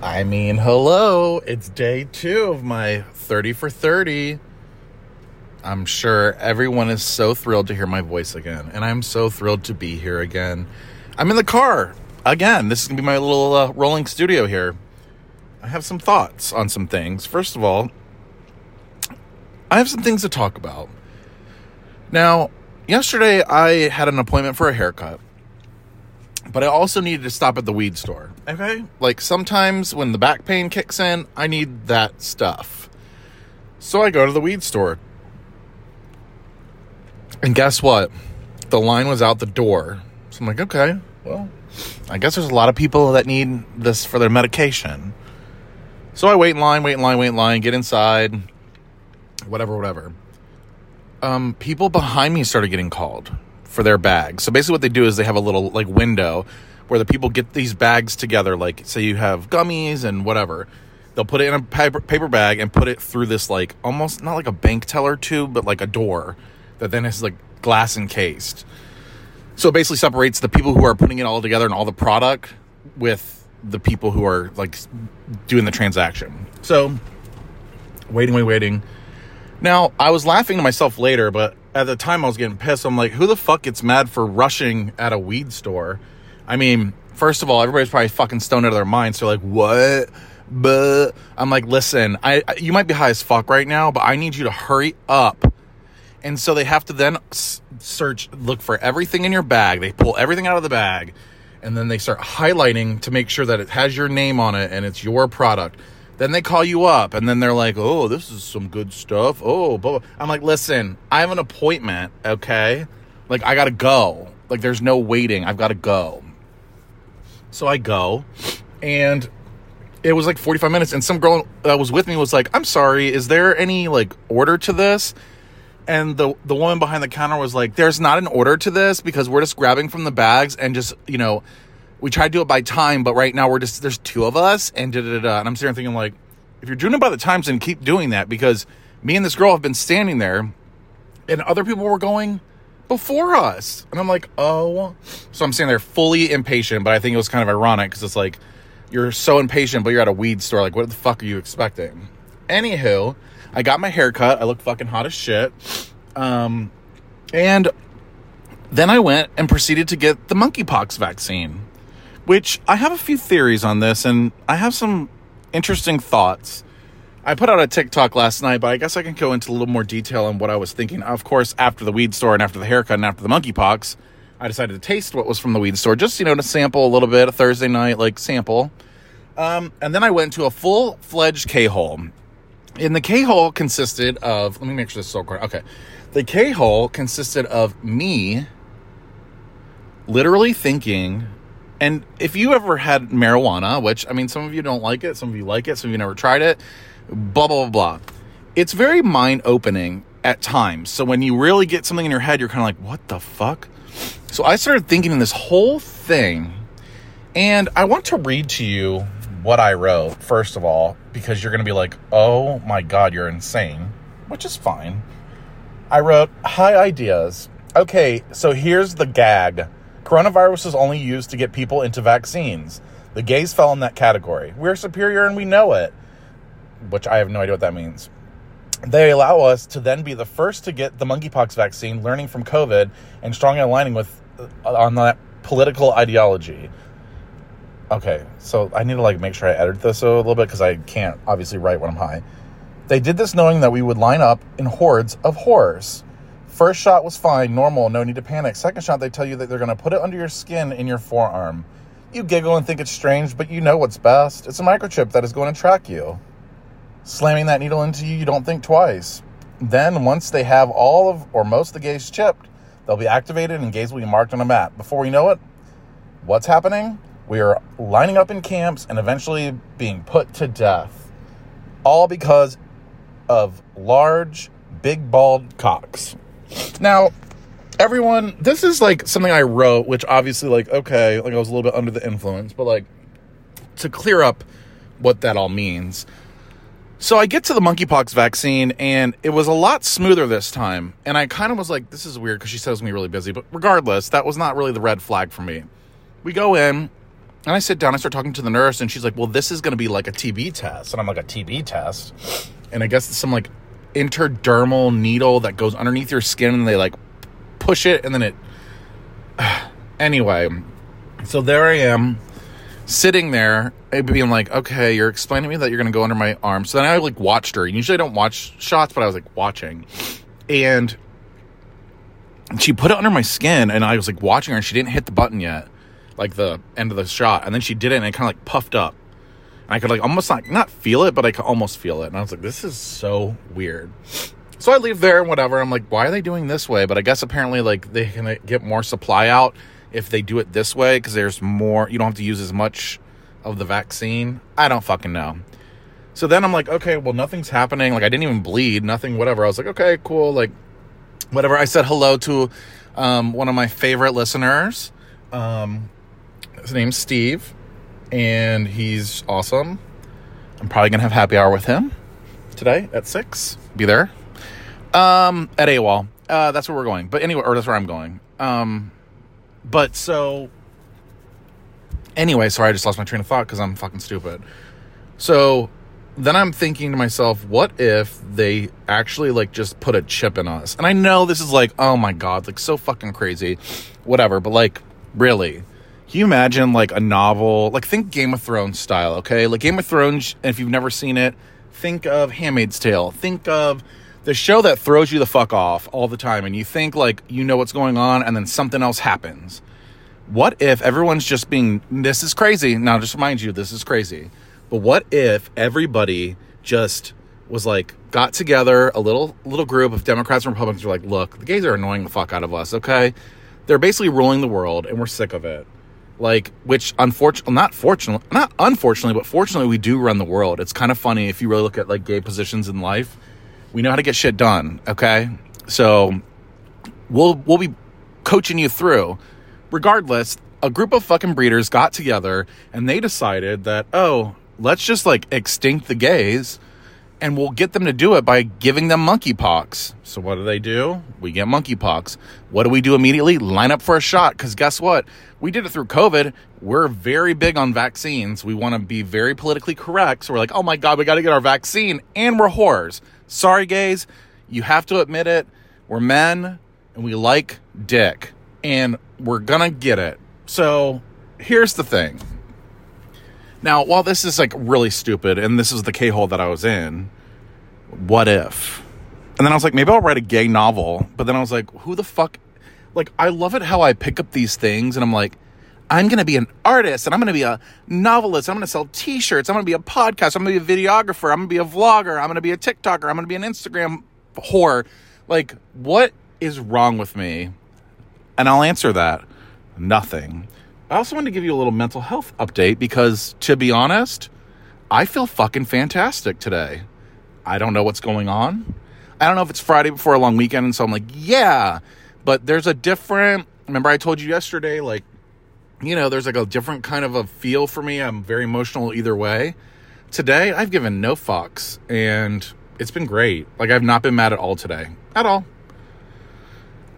I mean, hello, it's day two of my 30 for 30. I'm sure everyone is so thrilled to hear my voice again, and I'm so thrilled to be here again. I'm in the car again. This is gonna be my little uh, rolling studio here. I have some thoughts on some things. First of all, I have some things to talk about. Now, yesterday I had an appointment for a haircut but I also needed to stop at the weed store. Okay? Like sometimes when the back pain kicks in, I need that stuff. So I go to the weed store. And guess what? The line was out the door. So I'm like, okay, well, I guess there's a lot of people that need this for their medication. So I wait in line, wait in line, wait in line, get inside, whatever, whatever. Um, people behind me started getting called for their bags. So basically, what they do is they have a little like window where the people get these bags together. Like, say you have gummies and whatever, they'll put it in a paper, paper bag and put it through this like almost not like a bank teller tube, but like a door that then is like glass encased. So it basically separates the people who are putting it all together and all the product with the people who are like doing the transaction. So waiting, waiting, waiting. Now I was laughing to myself later, but at the time I was getting pissed. I'm like, who the fuck gets mad for rushing at a weed store? I mean, first of all, everybody's probably fucking stoned out of their minds. So like, what? But I'm like, listen, I you might be high as fuck right now, but I need you to hurry up. And so they have to then search, look for everything in your bag. They pull everything out of the bag, and then they start highlighting to make sure that it has your name on it and it's your product. Then they call you up and then they're like, oh, this is some good stuff. Oh, I'm like, listen, I have an appointment, okay? Like, I gotta go. Like, there's no waiting. I've gotta go. So I go and it was like 45 minutes and some girl that was with me was like i'm sorry is there any like order to this and the the woman behind the counter was like there's not an order to this because we're just grabbing from the bags and just you know we tried to do it by time, but right now we're just there's two of us, and da da da. And I'm sitting thinking like, if you're doing it by the times, then keep doing that because me and this girl have been standing there, and other people were going before us, and I'm like, oh, so I'm standing there fully impatient. But I think it was kind of ironic because it's like you're so impatient, but you're at a weed store. Like, what the fuck are you expecting? Anywho, I got my hair cut. I look fucking hot as shit. Um, and then I went and proceeded to get the monkeypox vaccine which I have a few theories on this and I have some interesting thoughts. I put out a TikTok last night, but I guess I can go into a little more detail on what I was thinking. Of course, after the weed store and after the haircut and after the monkeypox, I decided to taste what was from the weed store, just you know to sample a little bit a Thursday night like sample. Um, and then I went to a full fledged K hole. And the K hole consisted of let me make sure this is so correct. Okay, the K hole consisted of me literally thinking and if you ever had marijuana, which I mean, some of you don't like it, some of you like it, some of you never tried it, blah, blah, blah, blah. It's very mind opening at times. So when you really get something in your head, you're kind of like, what the fuck? So I started thinking in this whole thing, and I want to read to you what I wrote, first of all, because you're going to be like, oh my God, you're insane, which is fine. I wrote, Hi, ideas. Okay, so here's the gag. Coronavirus is only used to get people into vaccines. The gays fell in that category. We're superior and we know it, which I have no idea what that means. They allow us to then be the first to get the monkeypox vaccine, learning from COVID and strongly aligning with uh, on that political ideology. Okay, so I need to like make sure I edit this a little bit because I can't obviously write when I'm high. They did this knowing that we would line up in hordes of horrors. First shot was fine, normal, no need to panic. Second shot, they tell you that they're going to put it under your skin in your forearm. You giggle and think it's strange, but you know what's best. It's a microchip that is going to track you. Slamming that needle into you, you don't think twice. Then, once they have all of or most of the gays chipped, they'll be activated and gays will be marked on a map. Before we know it, what's happening? We are lining up in camps and eventually being put to death. All because of large, big, bald cocks. Now, everyone, this is like something I wrote, which obviously, like, okay, like I was a little bit under the influence, but like to clear up what that all means. So I get to the monkeypox vaccine, and it was a lot smoother this time. And I kind of was like, this is weird because she said it was going to be really busy. But regardless, that was not really the red flag for me. We go in, And I sit down, I start talking to the nurse, and she's like, Well, this is going to be like a TB test. And I'm like, A TB test? And I guess it's some like interdermal needle that goes underneath your skin, and they like push it, and then it. anyway, so there I am sitting there being like, okay, you're explaining to me that you're going to go under my arm. So then I like watched her. Usually I don't watch shots, but I was like watching. And she put it under my skin and I was like watching her and she didn't hit the button yet, like the end of the shot. And then she did it and it kind of like puffed up. I could like almost like not feel it, but I could almost feel it. And I was like, this is so weird. So I leave there and whatever. I'm like, why are they doing this way? But I guess apparently like they can get more supply out if they do it this way because there's more, you don't have to use as much of the vaccine. I don't fucking know. So then I'm like, okay, well, nothing's happening. Like, I didn't even bleed, nothing, whatever. I was like, okay, cool. Like, whatever. I said hello to um, one of my favorite listeners. Um, his name's Steve, and he's awesome. I'm probably to have happy hour with him today at 6. Be there. Um, at AWOL. Uh, that's where we're going. But anyway, or that's where I'm going. Um, but so anyway, sorry, I just lost my train of thought because I'm fucking stupid. So then I'm thinking to myself, what if they actually like just put a chip in us? And I know this is like, oh my god, like so fucking crazy, whatever. But like, really, can you imagine like a novel? Like, think Game of Thrones style, okay? Like Game of Thrones. If you've never seen it, think of Handmaid's Tale. Think of the show that throws you the fuck off all the time, and you think like you know what's going on, and then something else happens. What if everyone's just being, this is crazy. Now, just remind you, this is crazy. But what if everybody just was like, got together, a little little group of Democrats and Republicans were like, look, the gays are annoying the fuck out of us, okay? They're basically ruling the world and we're sick of it. Like, which unfortunately, not fortunately, not unfortunately, but fortunately, we do run the world. It's kind of funny if you really look at like gay positions in life. We know how to get shit done, okay? So we'll we'll be coaching you through regardless, a group of fucking breeders got together and they decided that, oh, let's just like extinct the gays and we'll get them to do it by giving them monkeypox. So what do they do? We get monkeypox. What do we do immediately? Line up for a shot because guess what? We did it through COVID. We're very big on vaccines. We want to be very politically correct. So we're like, oh my God, we got to get our vaccine and we're whores. Sorry, gays. You have to admit it. We're men and we like dick and we're gonna get it. So here's the thing. Now, while this is like really stupid, and this is the K hole that I was in, what if? And then I was like, maybe I'll write a gay novel. But then I was like, who the fuck? Like, I love it how I pick up these things and I'm like, I'm going to be an artist and I'm going to be a novelist. I'm going to sell t shirts. I'm going to be a podcast. I'm going to be a videographer. I'm going to be a vlogger. I'm going to be a TikToker. I'm going to be an Instagram whore. Like, what is wrong with me? And I'll answer that nothing. I also wanted to give you a little mental health update because, to be honest, I feel fucking fantastic today. I don't know what's going on. I don't know if it's Friday before a long weekend, and so I'm like, yeah, but there's a different. Remember, I told you yesterday, like, you know, there's like a different kind of a feel for me. I'm very emotional either way. Today, I've given no fucks, and it's been great. Like, I've not been mad at all today. At all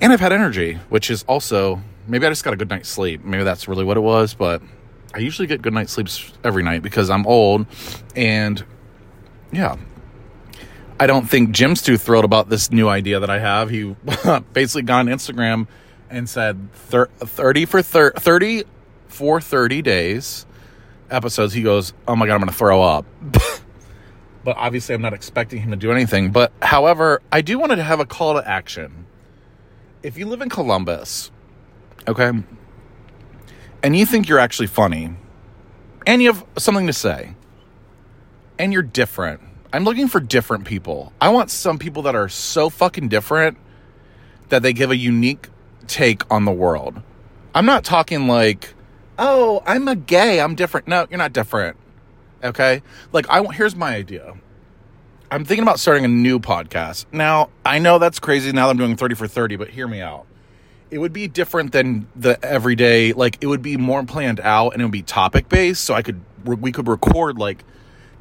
and I've had energy, which is also maybe I just got a good night's sleep. Maybe that's really what it was, but I usually get good night sleeps every night because I'm old and yeah. I don't think Jim's too thrilled about this new idea that I have. He basically got on Instagram and said 30 for 30 for 30 days episodes. He goes, "Oh my god, I'm going to throw up." but obviously I'm not expecting him to do anything. But however, I do want to have a call to action if you live in Columbus, okay, and you think you're actually funny, and you have something to say, and you're different, I'm looking for different people. I want some people that are so fucking different that they give a unique take on the world. I'm not talking like, oh, I'm a gay, I'm different. No, you're not different. Okay? Like I here's my idea. I'm thinking about starting a new podcast. Now, I know that's crazy now that I'm doing 30 for 30, but hear me out. It would be different than the everyday, like, it would be more planned out and it would be topic based. So I could, we could record like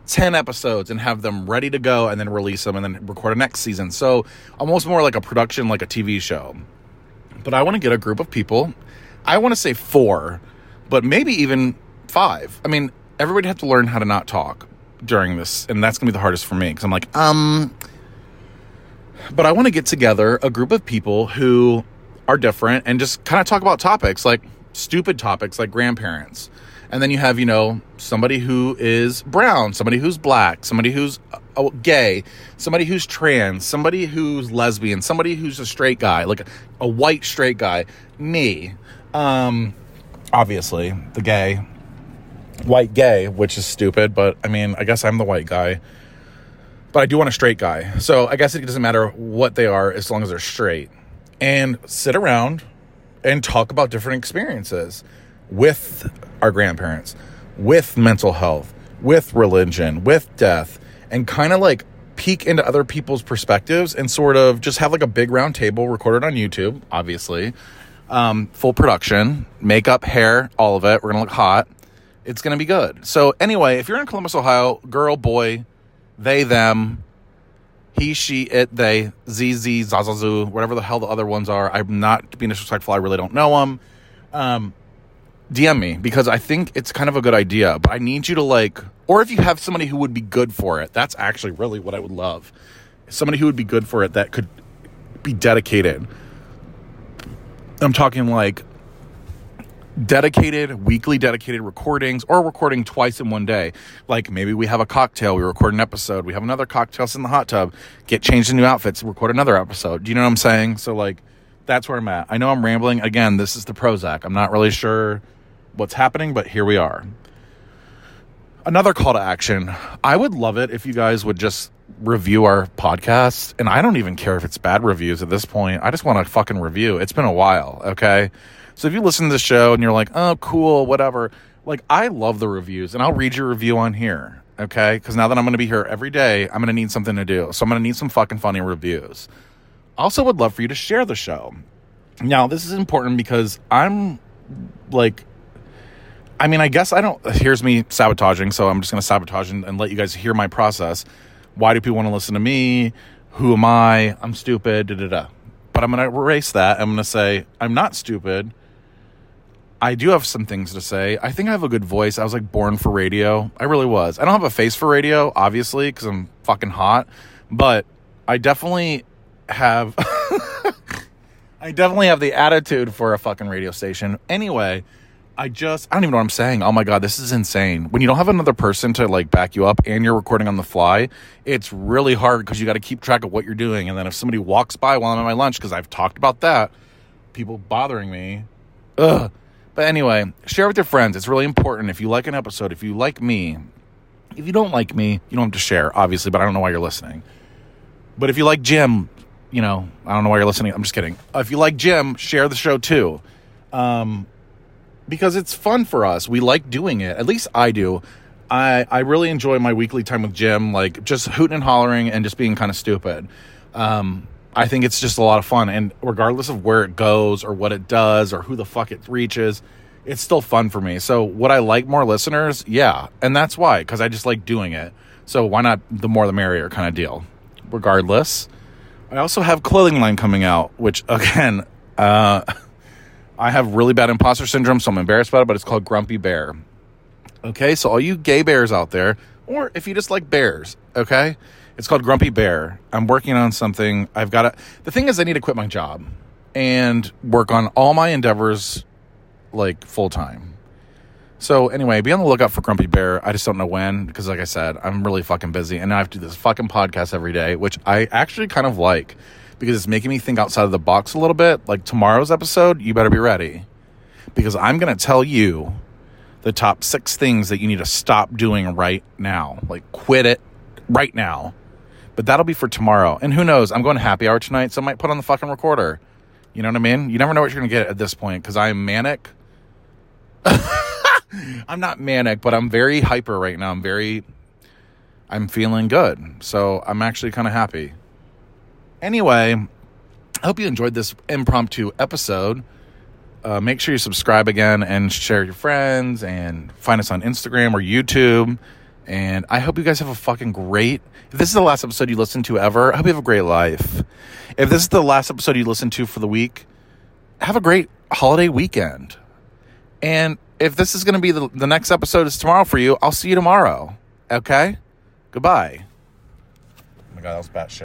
10 episodes and have them ready to go and then release them and then record a next season. So almost more like a production, like a TV show. But I want to get a group of people. I want to say four, but maybe even five. I mean, everybody have to learn how to not talk during this, and that's gonna be the hardest for me because I'm like, um. But I want to get together a group of people who are different and just kind of talk about topics like stupid topics like grandparents. And then you have, you know, somebody who is brown, somebody who's black, somebody who's uh, gay, somebody who's trans, somebody who's lesbian, somebody who's a straight guy, like a white straight guy, me. Um, obviously, the gay, white gay, which is stupid, but I mean, I guess I'm the white guy. But I do want a straight guy. So I guess it doesn't matter what they are as long as they're straight. And sit around and talk about different experiences with our grandparents, with mental health, with religion, with death, and kind of like peek into other people's perspectives and sort of just have like a big round table recorded on YouTube, obviously. Um, full production, makeup, hair, all of it. We're gonna look hot. It's gonna be good. So anyway, if you're in Columbus, Ohio, girl, boy, they, them, he, she, it, they, ZZ, Zazazu, whatever the hell the other ones are. I'm not being disrespectful. I really don't know them. Um, DM me because I think it's kind of a good idea, but I need you to like, or if you have somebody who would be good for it, that's actually really what I would love. Somebody who would be good for it that could be dedicated. I'm talking like dedicated, weekly dedicated recordings or recording twice in one day. Like maybe we have a cocktail, we record an episode, we have another cocktail in the hot tub, get changed in new outfits, record another episode. Do you know what I'm saying? So like that's where I'm at. I know I'm rambling. Again, this is the Prozac. I'm not really sure what's happening, but here we are. Another call to action. I would love it if you guys would just review our podcast. And I don't even care if it's bad reviews at this point. I just want to fucking review. It's been a while, okay? So if you listen to the show and you're like, oh, cool, whatever, like I love the reviews and I'll read your review on here. Okay. Cause now that I'm going to be here every day, I'm going to need something to do. So I'm going to need some fucking funny reviews. Also, would love for you to share the show. Now, this is important because I'm like, I mean, I guess I don't. Here's me sabotaging, so I'm just going to sabotage and, and let you guys hear my process. Why do people want to listen to me? Who am I? I'm stupid. Da da da. But I'm going to erase that. I'm going to say I'm not stupid. I do have some things to say. I think I have a good voice. I was like born for radio. I really was. I don't have a face for radio, obviously, because I'm fucking hot. But I definitely have. I definitely have the attitude for a fucking radio station. Anyway, I just I don't even know what I'm saying. Oh my god, this is insane. When you don't have another person to like back you up and you're recording on the fly, it's really hard because you got to keep track of what you're doing. And then if somebody walks by while I'm at my lunch, because I've talked about that, people bothering me. Ugh. But anyway, share with your friends. It's really important. If you like an episode, if you like me, if you don't like me, you don't have to share, obviously, but I don't know why you're listening. But if you like Jim, you know, I don't know why you're listening. I'm just kidding. Uh, if you like Jim, share the show too. Um, because it's fun for us. We like doing it. At least I do. I, I really enjoy my weekly time with Jim, like just hooting and hollering and just being kind of stupid. Um, I think it's just a lot of fun. And regardless of where it goes or what it does or who the fuck it reaches, it's still fun for me. So, would I like more listeners? Yeah. And that's why, because I just like doing it. So, why not the more the merrier kind of deal? Regardless, I also have clothing line coming out, which again, uh, I have really bad imposter syndrome, so I'm embarrassed about it, but it's called Grumpy Bear. Okay, so all you gay bears out there, or if you just like bears, okay, it's called Grumpy Bear. I'm working on something. I've got to, the thing is, I need to quit my job and work on all my endeavors like full time. So anyway, be on the lookout for Grumpy Bear. I just don't know when because, like I said, I'm really fucking busy, and I have to do this fucking podcast every day, which I actually kind of like because it's making me think outside of the box a little bit. Like tomorrow's episode, you better be ready because I'm going to tell you the top six things that you need to stop doing right now. Like quit it right now. But that'll be for tomorrow. And who knows? I'm going to happy hour tonight, so I might put on the fucking recorder. You know what I mean? You never know what you're going to get at this point because I'm manic. I'm not manic, but I'm very hyper right now. I'm very, I'm feeling good. So I'm actually kind of happy. Anyway, I hope you enjoyed this impromptu episode. Uh, make sure you subscribe again and share your friends and find us on Instagram or YouTube. And I hope you guys have a fucking great. If this is the last episode you listen to ever, I hope you have a great life. If this is the last episode you listen to for the week, have a great holiday weekend. And if this is going to be the, the next episode is tomorrow for you, I'll see you tomorrow. Okay? Goodbye. Oh my God, that was bad shit.